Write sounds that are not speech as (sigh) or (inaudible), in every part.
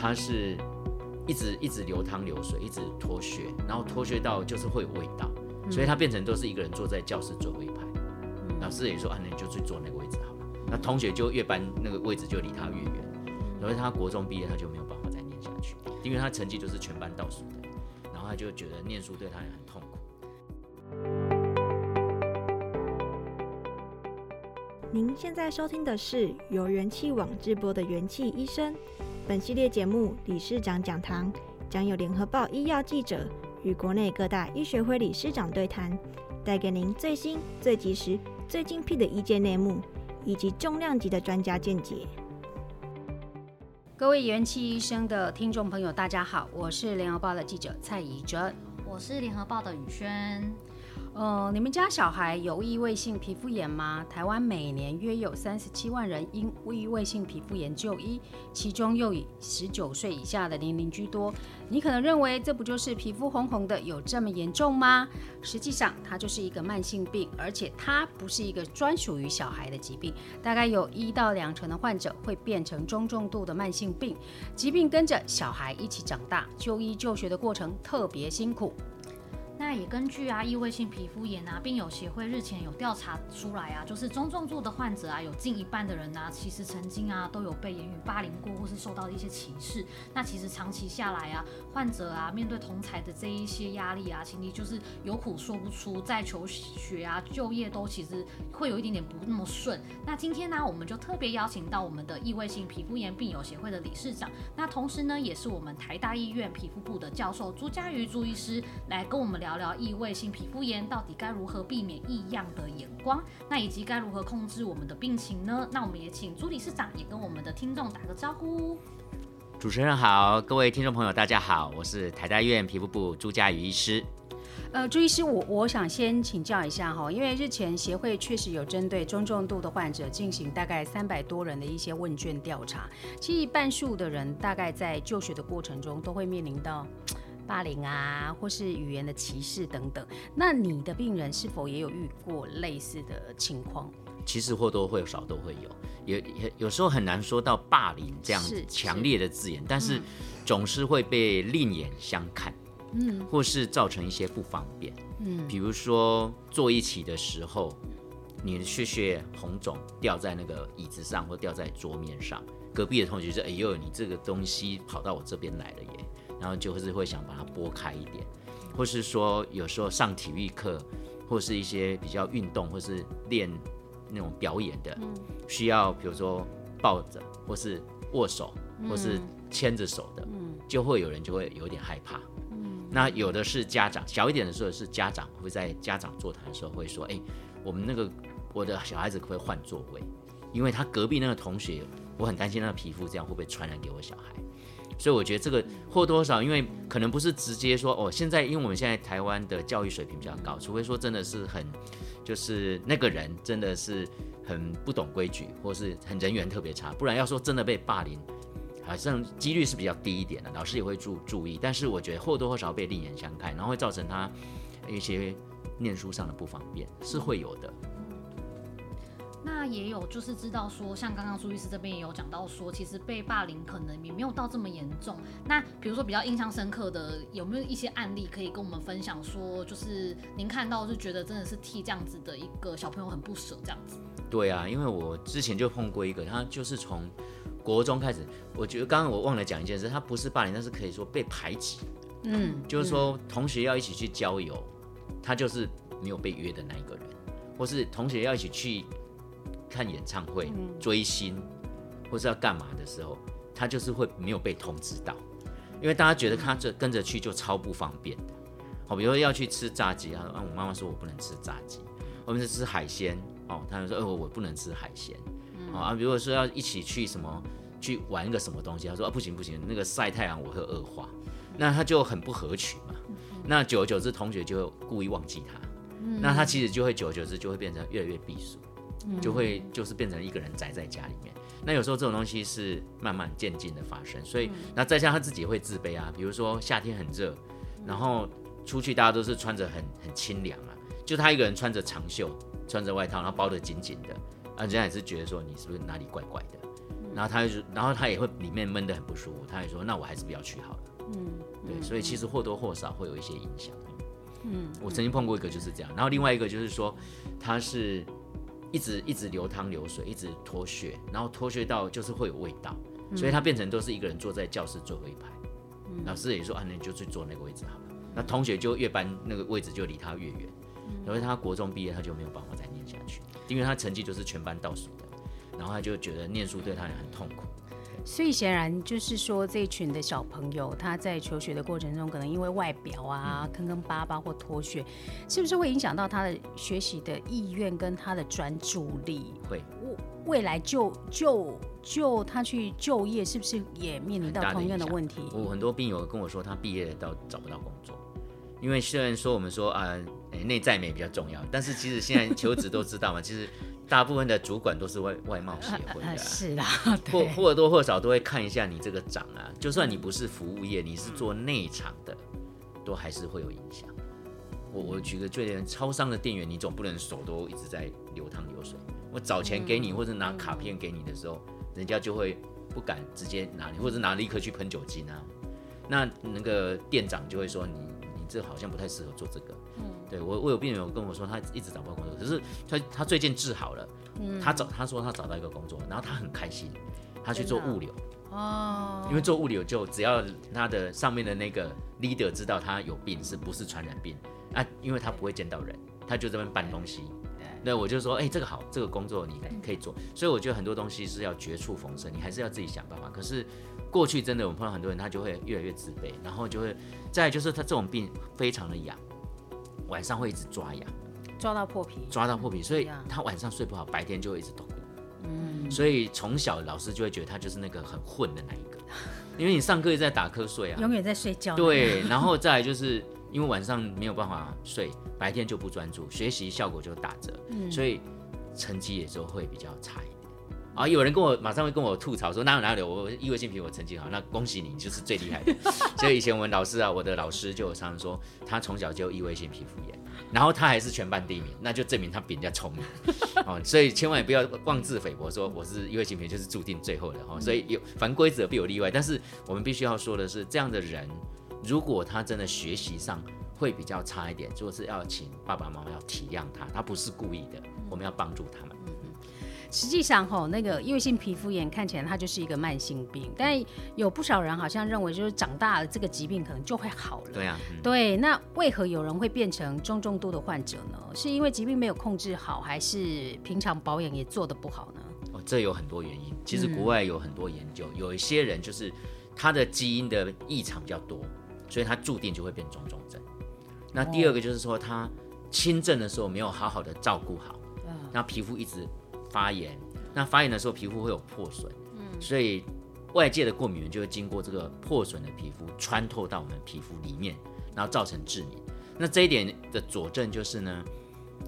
它是一直一直流汤流水，一直脱屑，然后脱屑到就是会有味道，嗯、所以它变成都是一个人坐在教室最后一排。嗯、老师也说啊，那你就去坐那个位置好了。那同学就越搬那个位置就离他越远，所以他国中毕业他就没有办法再念下去，因为他成绩就是全班倒数的，然后他就觉得念书对他也很痛苦。您现在收听的是由元气网直播的元气医生。本系列节目理事长讲堂将有联合报医药记者与国内各大医学会理事长对谈，带给您最新、最及时、最精辟的医界内幕，以及重量级的专家见解。各位元气医生的听众朋友，大家好，我是联合报的记者蔡怡哲，我是联合报的宇轩。呃，你们家小孩有异位性皮肤炎吗？台湾每年约有三十七万人因异位性皮肤炎就医，其中又以十九岁以下的年龄居多。你可能认为这不就是皮肤红红的，有这么严重吗？实际上，它就是一个慢性病，而且它不是一个专属于小孩的疾病。大概有一到两成的患者会变成中重度的慢性病，疾病跟着小孩一起长大，就医就学的过程特别辛苦。那也根据啊，异位性皮肤炎啊，病友协会日前有调查出来啊，就是中重度的患者啊，有近一半的人啊，其实曾经啊都有被言语霸凌过，或是受到一些歧视。那其实长期下来啊，患者啊面对同侪的这一些压力啊，心里就是有苦说不出，在求学啊、就业都其实会有一点点不那么顺。那今天呢，我们就特别邀请到我们的异位性皮肤炎病友协会的理事长，那同时呢，也是我们台大医院皮肤部的教授朱家瑜朱医师来跟我们聊。聊聊异位性皮肤炎到底该如何避免异样的眼光，那以及该如何控制我们的病情呢？那我们也请朱理事长也跟我们的听众打个招呼。主持人好，各位听众朋友大家好，我是台大医院皮肤部朱家瑜医师。呃，朱医师，我我想先请教一下哈，因为日前协会确实有针对中重度的患者进行大概三百多人的一些问卷调查，其实半数的人大概在就学的过程中都会面临到。霸凌啊，或是语言的歧视等等，那你的病人是否也有遇过类似的情况？其实或多或少都会有，也也有时候很难说到霸凌这样强烈的字眼，但是总是会被另眼相看，嗯，或是造成一些不方便，嗯，比如说坐一起的时候，你的血血红肿掉在那个椅子上或掉在桌面上，隔壁的同学说：“哎呦，你这个东西跑到我这边来了耶。”然后就是会想把它拨开一点，或是说有时候上体育课，或是一些比较运动或是练那种表演的，需要比如说抱着或是握手或是牵着手的，就会有人就会有点害怕。那有的是家长，小一点的时候是家长会在家长座谈的时候会说：“哎，我们那个我的小孩子可不可以换座位？因为他隔壁那个同学，我很担心那个皮肤这样会不会传染给我小孩。”所以我觉得这个或多或少，因为可能不是直接说哦，现在因为我们现在台湾的教育水平比较高，除非说真的是很，就是那个人真的是很不懂规矩，或是很人缘特别差，不然要说真的被霸凌，好像几率是比较低一点的，老师也会注注意。但是我觉得或多或少被另眼相看，然后会造成他一些念书上的不方便，是会有的。那也有，就是知道说，像刚刚朱律师这边也有讲到说，其实被霸凌可能也没有到这么严重。那比如说比较印象深刻的，有没有一些案例可以跟我们分享？说就是您看到就觉得真的是替这样子的一个小朋友很不舍这样子。对啊，因为我之前就碰过一个，他就是从国中开始，我觉得刚刚我忘了讲一件事，他不是霸凌，但是可以说被排挤。嗯，就是说同学要一起去郊游，他就是没有被约的那一个人，或是同学要一起去。看演唱会、追星，或是要干嘛的时候，他就是会没有被通知到，因为大家觉得他这跟着去就超不方便的。好，比如说要去吃炸鸡，他说啊，我妈妈说我不能吃炸鸡，我们是吃海鲜，哦，他就说哦，我不能吃海鲜，啊，比如说要一起去什么去玩一个什么东西，他说啊不行不行，那个晒太阳我会恶化，那他就很不合群嘛。那久而久之，同学就会故意忘记他，那他其实就会久而久之就会变成越来越避暑，就会就是变成一个人宅在家里面。那有时候这种东西是慢慢渐进的发生，所以那再加上他自己会自卑啊，比如说夏天很热，然后出去大家都是穿着很很清凉啊，就他一个人穿着长袖，穿着外套，然后包得紧紧的，啊，人家也是觉得说你是不是哪里怪怪的，然后他就然后他也会里面闷得很不舒服，他也说那我还是不要去好了，嗯，对，所以其实或多或少会有一些影响，嗯，我曾经碰过一个就是这样，然后另外一个就是说他是。一直一直流汤流水，一直脱屑，然后脱屑到就是会有味道，嗯、所以他变成都是一个人坐在教室最后一排。嗯、老师也说啊，那你就去坐那个位置好了。嗯、那同学就越搬那个位置就离他越远，所以、嗯、他国中毕业他就没有办法再念下去，因为他成绩就是全班倒数的，然后他就觉得念书对他也很痛苦。所以显然就是说，这一群的小朋友他在求学的过程中，可能因为外表啊坑坑巴巴或脱屑，是不是会影响到他的学习的意愿跟他的专注力？会。未来就就就他去就业，是不是也面临到同样的问题？我很多病友跟我说，他毕业到找不到工作，因为虽然说我们说啊，内在美比较重要，但是其实现在求职都知道嘛，其实。大部分的主管都是外外贸协会的，啊，是啦，(laughs) 或或多或少都会看一下你这个长啊。就算你不是服务业，你是做内场的，都还是会有影响。我我举个最简单，超商的店员，你总不能手都一直在流汤流水。我找钱给你，或者拿卡片给你的时候，人家就会不敢直接拿你，或者拿立刻去喷酒精啊。那那个店长就会说你你这好像不太适合做这个。对我，我有病人有跟我说，他一直找不到工作，可是他他最近治好了，嗯、他找他说他找到一个工作，然后他很开心，他去做物流哦，因为做物流就只要他的上面的那个 leader 知道他有病，是不是传染病啊？因为他不会见到人，他就这边搬东西，那我就说，哎、欸，这个好，这个工作你可以做，所以我觉得很多东西是要绝处逢生，你还是要自己想办法。可是过去真的我碰到很多人，他就会越来越自卑，然后就会再来就是他这种病非常的痒。晚上会一直抓痒，抓到破皮，抓到破皮，所以他晚上睡不好，白天就会一直痛。嗯，所以从小老师就会觉得他就是那个很混的那一个，(laughs) 因为你上课一直在打瞌睡啊，永远在睡觉。对，然后再来就是因为晚上没有办法睡，白天就不专注，学习效果就打折，嗯，所以成绩也就会比较差一点。啊，有人跟我马上会跟我吐槽说哪有哪有，我异味性皮我成绩好，那恭喜你，你就是最厉害的。(laughs) 所以以前我们老师啊，我的老师就常常说，他从小就异位性皮肤炎，然后他还是全班第一名，那就证明他比人家聪明。(laughs) 哦，所以千万也不要妄自菲薄，说我是异位性皮就是注定最后的哈。所以有凡规则必有例外，但是我们必须要说的是，这样的人如果他真的学习上会比较差一点，就是要请爸爸妈妈要体谅他，他不是故意的，我们要帮助他们。实际上，吼，那个异位性皮肤炎看起来它就是一个慢性病，但有不少人好像认为，就是长大了这个疾病可能就会好了。对啊，嗯、对。那为何有人会变成中重度的患者呢？是因为疾病没有控制好，还是平常保养也做得不好呢？哦，这有很多原因。其实国外有很多研究，嗯、有一些人就是他的基因的异常比较多，所以他注定就会变中重症。那第二个就是说，他轻症的时候没有好好的照顾好，那、嗯、皮肤一直。发炎，那发炎的时候皮肤会有破损，嗯，所以外界的过敏源就会经过这个破损的皮肤穿透到我们皮肤里面，然后造成致敏。那这一点的佐证就是呢，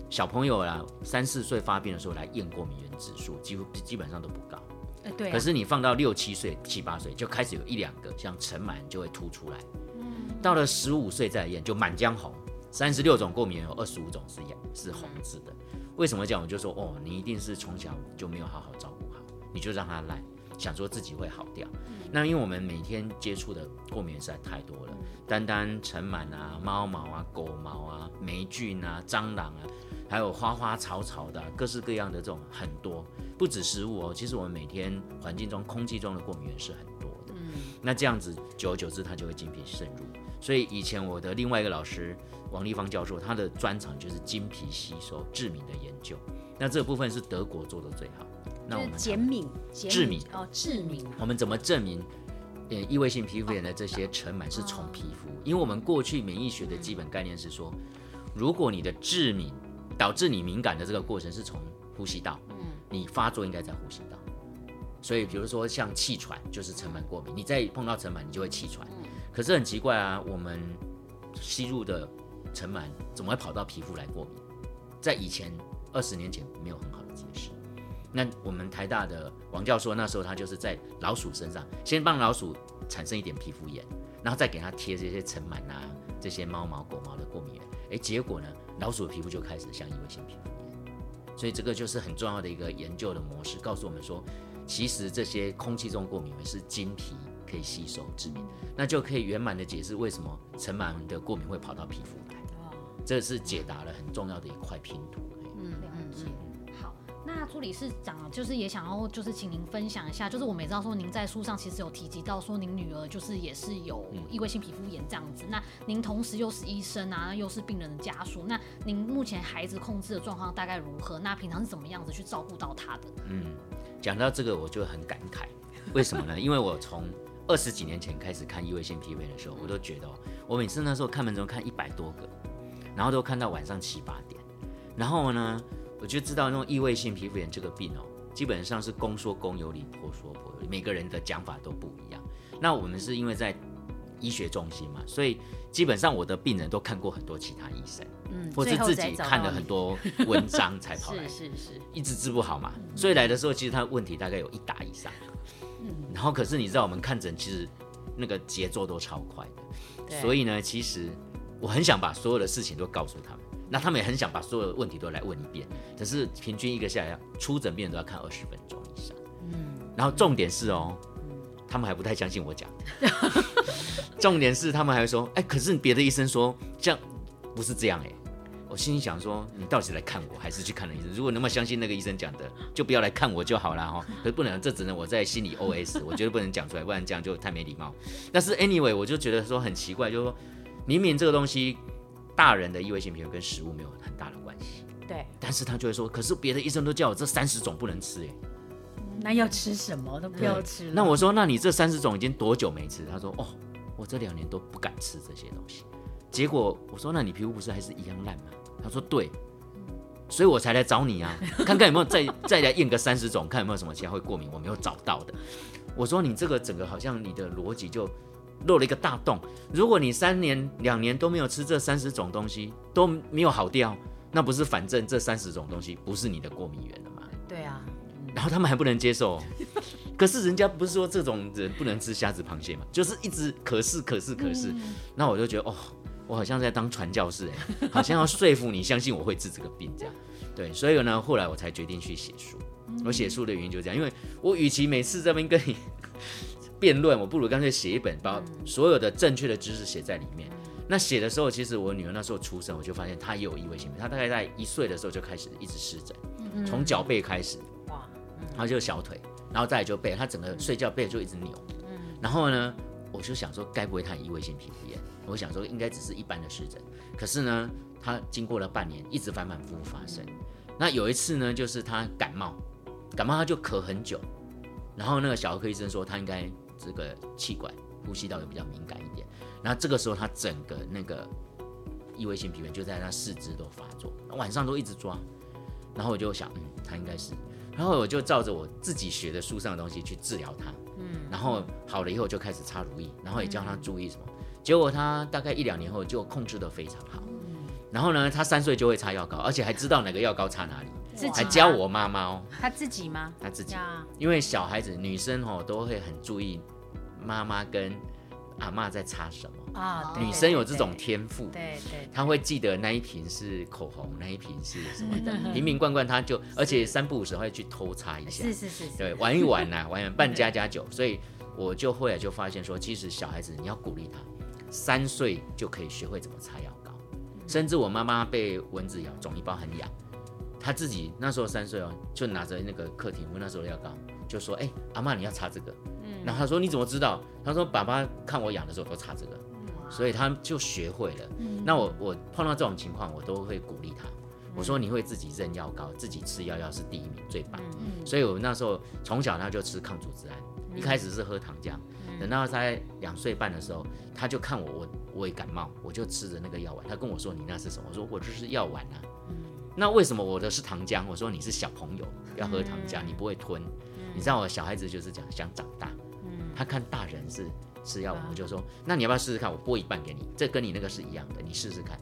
小朋友啊，三四岁发病的时候来验过敏原指数，几乎基本上都不高，呃、对、啊。可是你放到六七岁、七八岁就开始有一两个像尘螨就会凸出来，嗯，到了十五岁再验就满江红，三十六种过敏原有二十五种是是红字的。为什么讲？我就说哦，你一定是从小就没有好好照顾好，你就让他来，想说自己会好掉。嗯、那因为我们每天接触的过敏源实在太多了，单单尘螨啊、猫毛啊、狗毛啊、霉菌啊、蟑螂啊，还有花花草草的、啊、各式各样的这种很多，不止食物哦，其实我们每天环境中、空气中的过敏源是很多的。嗯、那这样子久而久之，它就会精疲渗入。所以以前我的另外一个老师。王立芳教授，他的专长就是经皮吸收致敏的研究。那这部分是德国做的最好。那我们减敏、致敏哦，致敏。我们怎么证明？呃，异位性皮肤炎的这些尘螨是从皮肤？因为我们过去免疫学的基本概念是说，如果你的致敏导致你敏感的这个过程是从呼吸道，嗯，你发作应该在呼吸道。所以比如说像气喘就是尘螨过敏，你再碰到尘螨你就会气喘。可是很奇怪啊，我们吸入的尘螨怎么会跑到皮肤来过敏？在以前二十年前没有很好的解释。那我们台大的王教授那时候他就是在老鼠身上先帮老鼠产生一点皮肤炎，然后再给它贴这些尘螨啊这些猫毛狗毛的过敏原，诶，结果呢，老鼠的皮肤就开始像异位性皮肤炎。所以这个就是很重要的一个研究的模式，告诉我们说。其实这些空气中过敏原是经皮可以吸收致敏，那就可以圆满的解释为什么尘螨的过敏会跑到皮肤。这是解答了很重要的一块拼图。嗯，了解。好，那助理事长就是也想要就是请您分享一下，就是我们也知道说您在书上其实有提及到说您女儿就是也是有异位性皮肤炎这样子，那您同时又是医生啊，又是病人的家属，那您目前孩子控制的状况大概如何？那平常是怎么样子去照顾到他的？嗯。讲到这个，我就很感慨，(laughs) 为什么呢？因为我从二十几年前开始看异位性皮肤炎的时候，我都觉得，我每次那时候看门诊看一百多个，然后都看到晚上七八点，然后呢，我就知道那种异位性皮肤炎这个病哦，基本上是公说公有理，婆说婆有理，每个人的讲法都不一样。那我们是因为在医学中心嘛，所以基本上我的病人都看过很多其他医生。嗯，或是自己看了很多文章才跑来，是是是，一直治不好嘛，所以来的时候其实他问题大概有一打以上，嗯，然后可是你知道我们看诊其实那个节奏都超快的，所以呢，其实我很想把所有的事情都告诉他们，那他们也很想把所有的问题都来问一遍，可是平均一个下来，出诊病人都要看二十分钟以上，嗯，然后重点是哦，他们还不太相信我讲，重点是他们还会说，哎，可是别的医生说这样不是这样哎。我心里想说，你到底是来看我还是去看了医生？如果那么相信那个医生讲的，就不要来看我就好了哈。可是不能，这只能我在心里 OS，我觉得不能讲出来，不然这样就太没礼貌。但是 anyway，我就觉得说很奇怪，就是说明明这个东西，大人的异位性皮肤跟食物没有很大的关系，对。但是他就会说，可是别的医生都叫我这三十种不能吃，哎，那要吃什么都不要吃。那我说，那你这三十种已经多久没吃？他说，哦，我这两年都不敢吃这些东西。结果我说，那你皮肤不是还是一样烂吗？他说对，所以我才来找你啊，(laughs) 看看有没有再 (laughs) 再来验个三十种，看有没有什么其他会过敏我没有找到的。我说你这个整个好像你的逻辑就漏了一个大洞。如果你三年两年都没有吃这三十种东西都没有好掉，那不是反正这三十种东西不是你的过敏源了吗？对啊，然后他们还不能接受，可是人家不是说这种人不能吃虾子螃蟹嘛，就是一直可是可是可是，那我就觉得哦。我好像在当传教士哎，好像要说服你相信我会治这个病这样，对，所以呢，后来我才决定去写书。我写书的原因就是这样，因为我与其每次这边跟你辩论，我不如干脆写一本，把所有的正确的知识写在里面。那写的时候，其实我女儿那时候出生，我就发现她也有异位性她大概在一岁的时候就开始一直湿疹，从脚背开始，哇，然后就小腿，然后再来就背，她整个睡觉背就一直扭，然后呢，我就想说，该不会她异位性皮肤炎？我想说应该只是一般的湿疹，可是呢，她经过了半年，一直反反复复发生。那有一次呢，就是她感冒，感冒她就咳很久，然后那个小儿科医生说她应该这个气管呼吸道有比较敏感一点。然后这个时候他整个那个异位性皮炎就在他四肢都发作，晚上都一直抓。然后我就想，嗯，他应该是，然后我就照着我自己学的书上的东西去治疗他，嗯，然后好了以后就开始擦乳液，然后也教他注意什么。结果他大概一两年后就控制得非常好，嗯然后呢，他三岁就会擦药膏，而且还知道哪个药膏擦哪里，还教我妈妈哦。他自己吗？他自己，因为小孩子女生哦都会很注意妈妈跟阿嬷在擦什么。啊，女生有这种天赋，对对，她会记得那一瓶是口红，那一瓶是什么的，瓶瓶罐罐，她就而且三不五时会去偷擦一下，是是是，对，玩一玩呐，(laughs) 玩一玩扮家家酒，所以我就后来就发现说，其实小孩子你要鼓励他。三岁就可以学会怎么擦药膏，甚至我妈妈被蚊子咬，肿一包很痒，她自己那时候三岁哦，就拿着那个客厅我那时候的药膏，就说：“哎、欸，阿妈你要擦这个。”嗯，然后他说：“你怎么知道？”他说：“爸爸看我养的时候都擦这个。”所以他就学会了。嗯那我我碰到这种情况，我都会鼓励他。我说：“你会自己认药膏，自己吃药药是第一名，最棒。”所以我那时候从小他就吃抗组织胺，一开始是喝糖浆。等到他在两岁半的时候，他就看我，我我也感冒，我就吃着那个药丸。他跟我说：“你那是什么？”我说：“我这是药丸啊。”那为什么我的是糖浆？我说：“你是小朋友要喝糖浆，你不会吞。”你知道我小孩子就是讲想长大，嗯，他看大人是吃药，我就说，那你要不要试试看？我剥一半给你，这跟你那个是一样的，你试试看。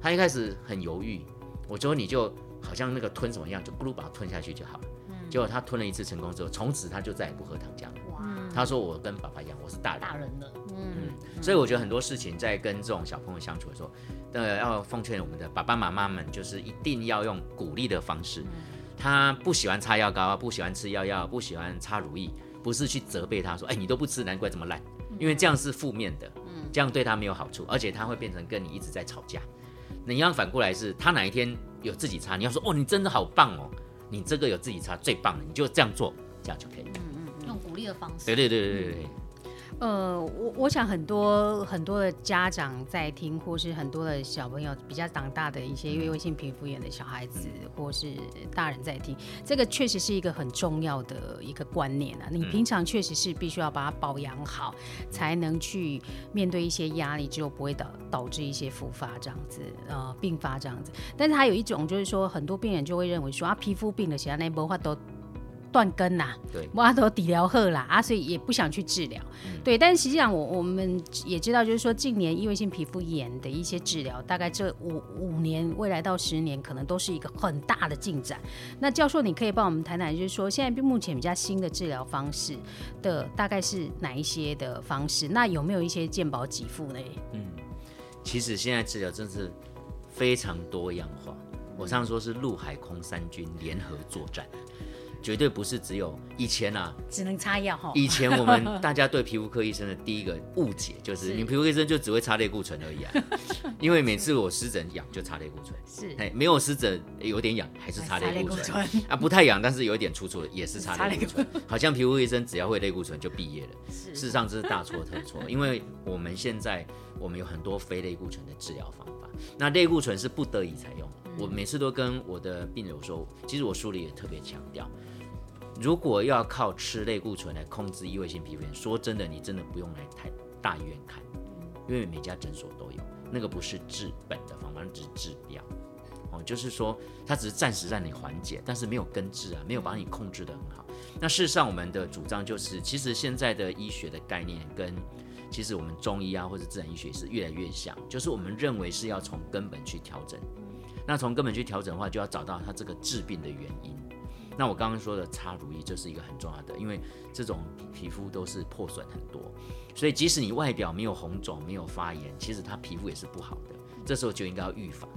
他一开始很犹豫，我说你就好像那个吞什么一样，就咕噜把它吞下去就好了。结果他吞了一次成功之后，从此他就再也不喝糖浆了。哇！他说我跟爸爸一样，我是大人。大人了。嗯。所以我觉得很多事情在跟这种小朋友相处的时候，呃，要奉劝我们的爸爸妈妈们，就是一定要用鼓励的方式。他不喜欢擦药膏，不喜欢吃药药，不喜欢擦乳液，不是去责备他说，哎，你都不吃，难怪这么烂。因为这样是负面的，这样对他没有好处，而且他会变成跟你一直在吵架。你要反过来是，他哪一天有自己擦，你要说，哦，你真的好棒哦。你这个有自己擦最棒了，你就这样做，这样就可以。嗯嗯，用鼓励的方式。对对对对对对。呃，我我想很多很多的家长在听，或是很多的小朋友比较长大的一些因为性皮肤炎的小孩子，嗯、或是大人在听，这个确实是一个很重要的一个观念啊。你平常确实是必须要把它保养好，嗯、才能去面对一些压力，之后不会导导致一些复发这样子，呃，并发这样子。但是还有一种就是说，很多病人就会认为说啊，皮肤病的，其他那无法都。断根呐、啊，对，我都底疗赫啦啊，所以也不想去治疗，嗯、对。但是实际上，我我们也知道，就是说近年异位性皮肤炎的一些治疗，大概这五五年，未来到十年，可能都是一个很大的进展。那教授，你可以帮我们谈谈，就是说现在目前比较新的治疗方式的大概是哪一些的方式？那有没有一些健保给付呢？嗯，其实现在治疗真是非常多样化。我常说是陆海空三军联合作战。绝对不是只有以前啊，只能擦药哈。以前我们 (laughs) 大家对皮肤科医生的第一个误解就是，你皮肤科医生就只会擦类固醇而已啊。(laughs) 因为每次我湿疹痒就擦类固醇，是，哎，没有湿疹有点痒还是擦类固醇啊，不太痒但是有点楚楚的也是擦类固醇。好像皮肤科医生只要会类固醇就毕业了，事实上这是大错特错。(laughs) 因为我们现在我们有很多非类固醇的治疗方法，那类固醇是不得已才用。我每次都跟我的病友说，其实我书里也特别强调。如果要靠吃类固醇来控制异位性皮肤炎，说真的，你真的不用来太大医院看，因为每家诊所都有，那个不是治本的方法，只是治标。哦，就是说它只是暂时让你缓解，但是没有根治啊，没有把你控制得很好。那事实上，我们的主张就是，其实现在的医学的概念跟其实我们中医啊或者自然医学是越来越像，就是我们认为是要从根本去调整。那从根本去调整的话，就要找到它这个治病的原因。那我刚刚说的擦乳液，就是一个很重要的，因为这种皮肤都是破损很多，所以即使你外表没有红肿、没有发炎，其实它皮肤也是不好的。这时候就应该要预防。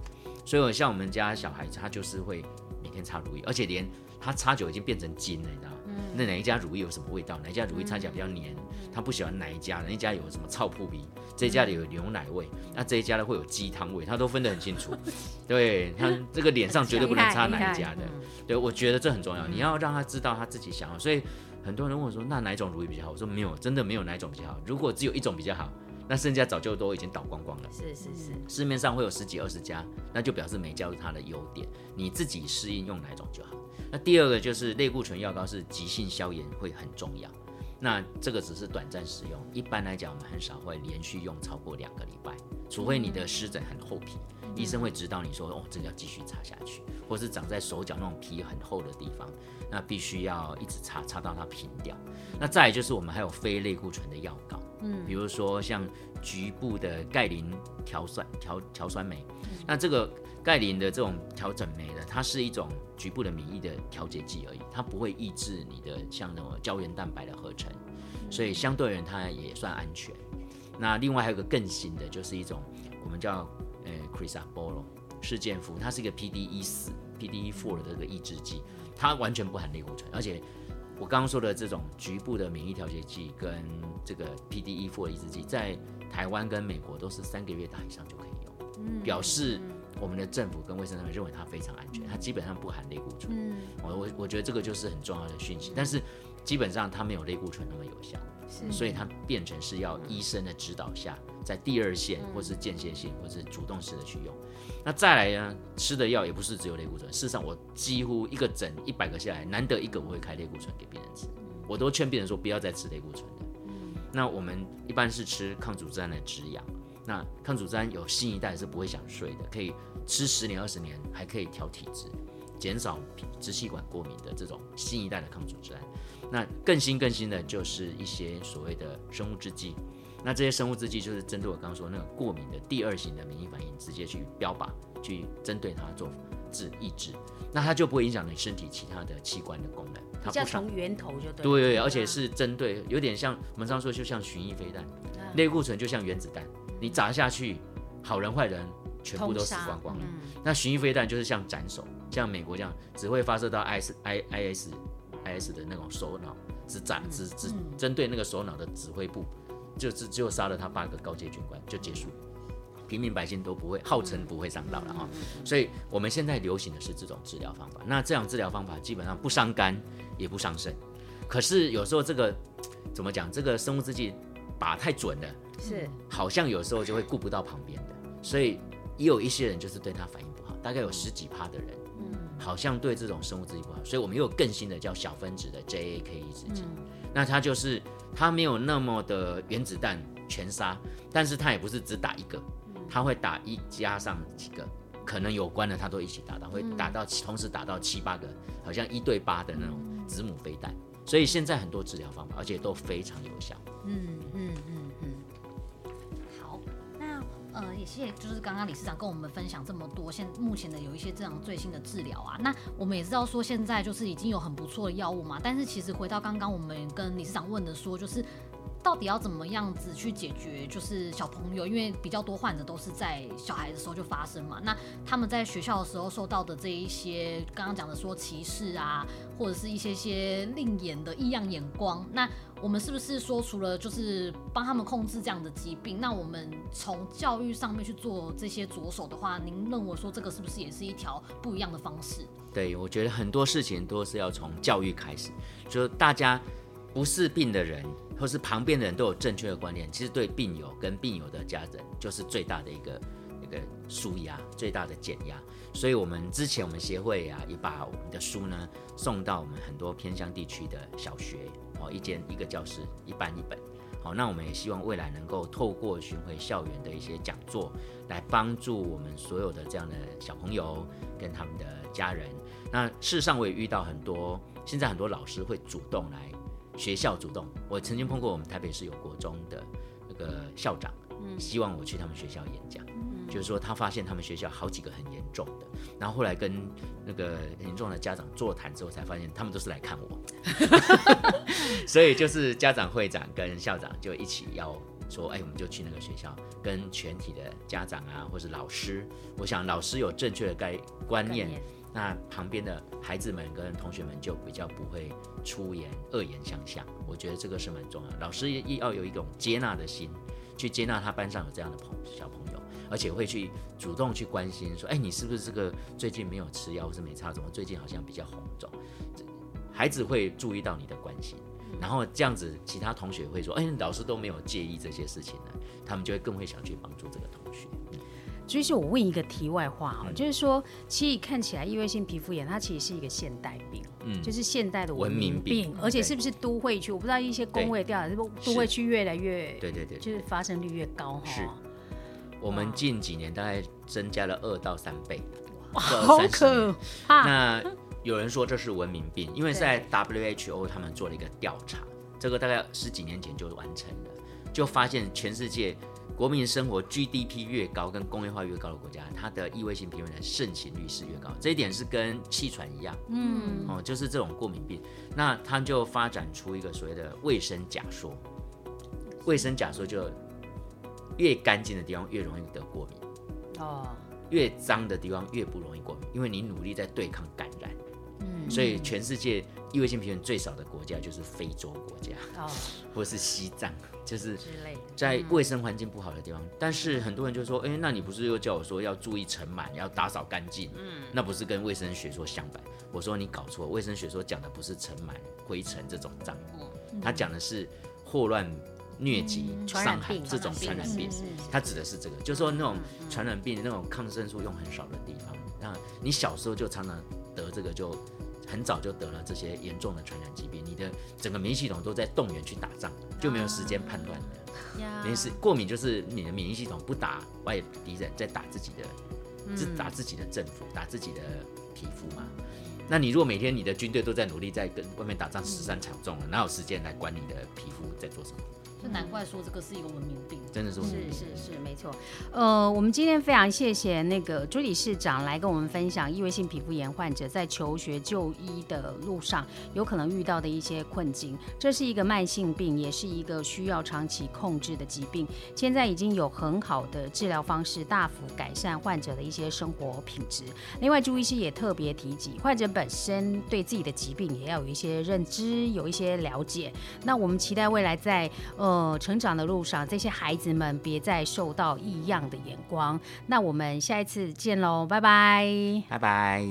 所以我像我们家小孩子，他就是会每天擦乳液，而且连他擦久已经变成金了，你知道？嗯、那哪一家乳液有什么味道？哪一家乳液擦起来比较黏？他不喜欢哪一家的？那一家有什么臭扑鼻？这一家里有牛奶味，那这一家的会有鸡汤味，他都分得很清楚。(laughs) 对，他这个脸上绝对不能擦哪一家的。对，我觉得这很重要，你要让他知道他自己想要。所以很多人问我说，那哪一种乳液比较好？我说没有，真的没有哪一种比较好。如果只有一种比较好，那剩下早就都已经倒光光了。是是是，市面上会有十几二十家，那就表示每家有它的优点，你自己适应用哪种就好。那第二个就是类固醇药膏是急性消炎会很重要。那这个只是短暂使用，一般来讲，我们很少会连续用超过两个礼拜，除非你的湿疹很厚皮，医生会指导你说，哦，这个要继续擦下去，或是长在手脚那种皮很厚的地方，那必须要一直擦，擦到它平掉。那再来就是我们还有非类固醇的药膏，嗯，比如说像局部的钙磷调酸调调酸酶，那这个。钙磷的这种调整酶呢，它是一种局部的免疫的调节剂而已，它不会抑制你的像那种胶原蛋白的合成，所以相对而言它也算安全。那另外还有个更新的，就是一种我们叫呃 Crisaborole 事件服，它是一个 PDE 四 PDE four 的这个抑制剂，它完全不含类固醇，而且我刚刚说的这种局部的免疫调节剂跟这个 PDE four 抑制剂，在台湾跟美国都是三个月大以上就可以用，表示。我们的政府跟卫生单位认为它非常安全，它基本上不含类固醇。嗯，我我我觉得这个就是很重要的讯息。但是基本上它没有类固醇那么有效，是所以它变成是要医生的指导下，在第二线或是间歇性或是主动式的去用。那再来呢，吃的药也不是只有类固醇。事实上，我几乎一个诊一百个下来，难得一个我会开类固醇给病人吃。我都劝病人说不要再吃类固醇的。那我们一般是吃抗组织胺的止痒。那抗组胺有新一代是不会想睡的，可以吃十年二十年，还可以调体质。减少支气管过敏的这种新一代的抗组织胺。那更新更新的就是一些所谓的生物制剂。那这些生物制剂就是针对我刚刚说那个过敏的第二型的免疫反应，直接去标靶，去针对它做治抑制，那它就不会影响你身体其他的器官的功能。它不从源头就对。对对，而且是针对，有点像我们常说，就像巡弋飞弹，类固醇就像原子弹，你砸下去，好人坏人全部都死光光了。那巡弋飞弹就是像斩首，像美国这样，只会发射到 I S I I S I S 的那种首脑，只斩只只针对那个首脑的指挥部，就只就杀了他八个高阶军官就结束。平民百姓都不会，号称不会伤到了哈，所以我们现在流行的是这种治疗方法。那这样治疗方法基本上不伤肝，也不伤肾。可是有时候这个怎么讲？这个生物制剂把太准了，是好像有时候就会顾不到旁边的，所以也有一些人就是对他反应不好。大概有十几趴的人，嗯，好像对这种生物制剂不好。所以我们又有更新的叫小分子的 JAK 抑制剂，那它就是它没有那么的原子弹全杀，但是它也不是只打一个。它会打一加上几个可能有关的，它都一起打到，会打到同时打到七八个，好像一对八的那种子母飞弹。所以现在很多治疗方法，而且都非常有效。嗯嗯嗯嗯。谢谢，就是刚刚理事长跟我们分享这么多，现目前的有一些这样最新的治疗啊。那我们也知道说现在就是已经有很不错的药物嘛，但是其实回到刚刚我们跟理事长问的说，就是。到底要怎么样子去解决？就是小朋友，因为比较多患者都是在小孩的时候就发生嘛。那他们在学校的时候受到的这一些，刚刚讲的说歧视啊，或者是一些些另眼的异样眼光，那我们是不是说，除了就是帮他们控制这样的疾病，那我们从教育上面去做这些着手的话，您认为说这个是不是也是一条不一样的方式？对，我觉得很多事情都是要从教育开始，就是大家不是病的人。或是旁边的人都有正确的观念，其实对病友跟病友的家人就是最大的一个一个舒压，最大的减压。所以，我们之前我们协会啊，也把我们的书呢送到我们很多偏乡地区的小学，哦，一间一个教室一班一本。好，那我们也希望未来能够透过巡回校园的一些讲座，来帮助我们所有的这样的小朋友跟他们的家人。那事实上，我也遇到很多，现在很多老师会主动来。学校主动，我曾经碰过我们台北市有国中的那个校长，希望我去他们学校演讲，就是说他发现他们学校好几个很严重的，然后后来跟那个严重的家长座谈之后，才发现他们都是来看我，(laughs) 所以就是家长会长跟校长就一起要说，哎，我们就去那个学校，跟全体的家长啊，或是老师，我想老师有正确的概观念。那旁边的孩子们跟同学们就比较不会出言恶言相向，我觉得这个是蛮重要的。老师也要有一种接纳的心，去接纳他班上有这样的朋小朋友，而且会去主动去关心，说，哎，你是不是这个最近没有吃药，或是没擦，怎么最近好像比较红肿？孩子会注意到你的关心，然后这样子，其他同学会说，哎，老师都没有介意这些事情呢，他们就会更会想去帮助这个同学。所以，我问一个题外话哈，就是说，其实看起来异位性皮肤炎它其实是一个现代病，嗯，就是现代的文明病，而且是不是都会区？我不知道一些工位调查，是不是都会区越来越，对对对，就是发生率越高哈。是，我们近几年大概增加了二到三倍，好可怕。那有人说这是文明病，因为在 WHO 他们做了一个调查，这个大概十几年前就完成了，就发现全世界。国民生活 GDP 越高，跟工业化越高的国家，它的异位性皮肤炎的盛行率是越高。这一点是跟气喘一样，嗯，哦，就是这种过敏病，那它就发展出一个所谓的卫生假说。卫生假说就越干净的地方越容易得过敏，哦，越脏的地方越不容易过敏，因为你努力在对抗感染。嗯，所以全世界异位性皮肤炎最少的国家就是非洲国家，哦，或是西藏。就是在卫生环境不好的地方，但是很多人就说，哎，那你不是又叫我说要注意尘螨，要打扫干净？嗯，那不是跟卫生学说相反？我说你搞错，卫生学说讲的不是尘螨、灰尘这种脏物，他讲的是霍乱、疟疾、伤寒这种传染病，他指的是这个，就是说那种传染病那种抗生素用很少的地方，那你小时候就常常得这个就。很早就得了这些严重的传染疾病，你的整个免疫系统都在动员去打仗，就没有时间判断的。没事，过敏就是你的免疫系统不打外敌人，在打自己的，自打自己的政府，打自己的皮肤嘛。那你如果每天你的军队都在努力在跟外面打仗，十三场中了，哪有时间来管你的皮肤在做什么？就难怪说这个是一个文明病，真的是文明病。是是是，没错。呃，我们今天非常谢谢那个朱理事长来跟我们分享异位性皮肤炎患者在求学就医的路上有可能遇到的一些困境。这是一个慢性病，也是一个需要长期控制的疾病。现在已经有很好的治疗方式，大幅改善患者的一些生活品质。另外，朱医师也特别提及，患者本身对自己的疾病也要有一些认知，有一些了解。那我们期待未来在呃。呃，成长的路上，这些孩子们别再受到异样的眼光。那我们下一次见喽，拜拜，拜拜。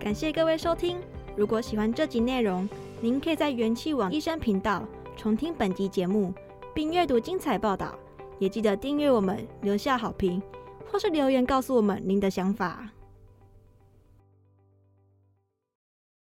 感谢各位收听。如果喜欢这集内容，您可以在元气网医生频道重听本集节目，并阅读精彩报道。也记得订阅我们，留下好评，或是留言告诉我们您的想法。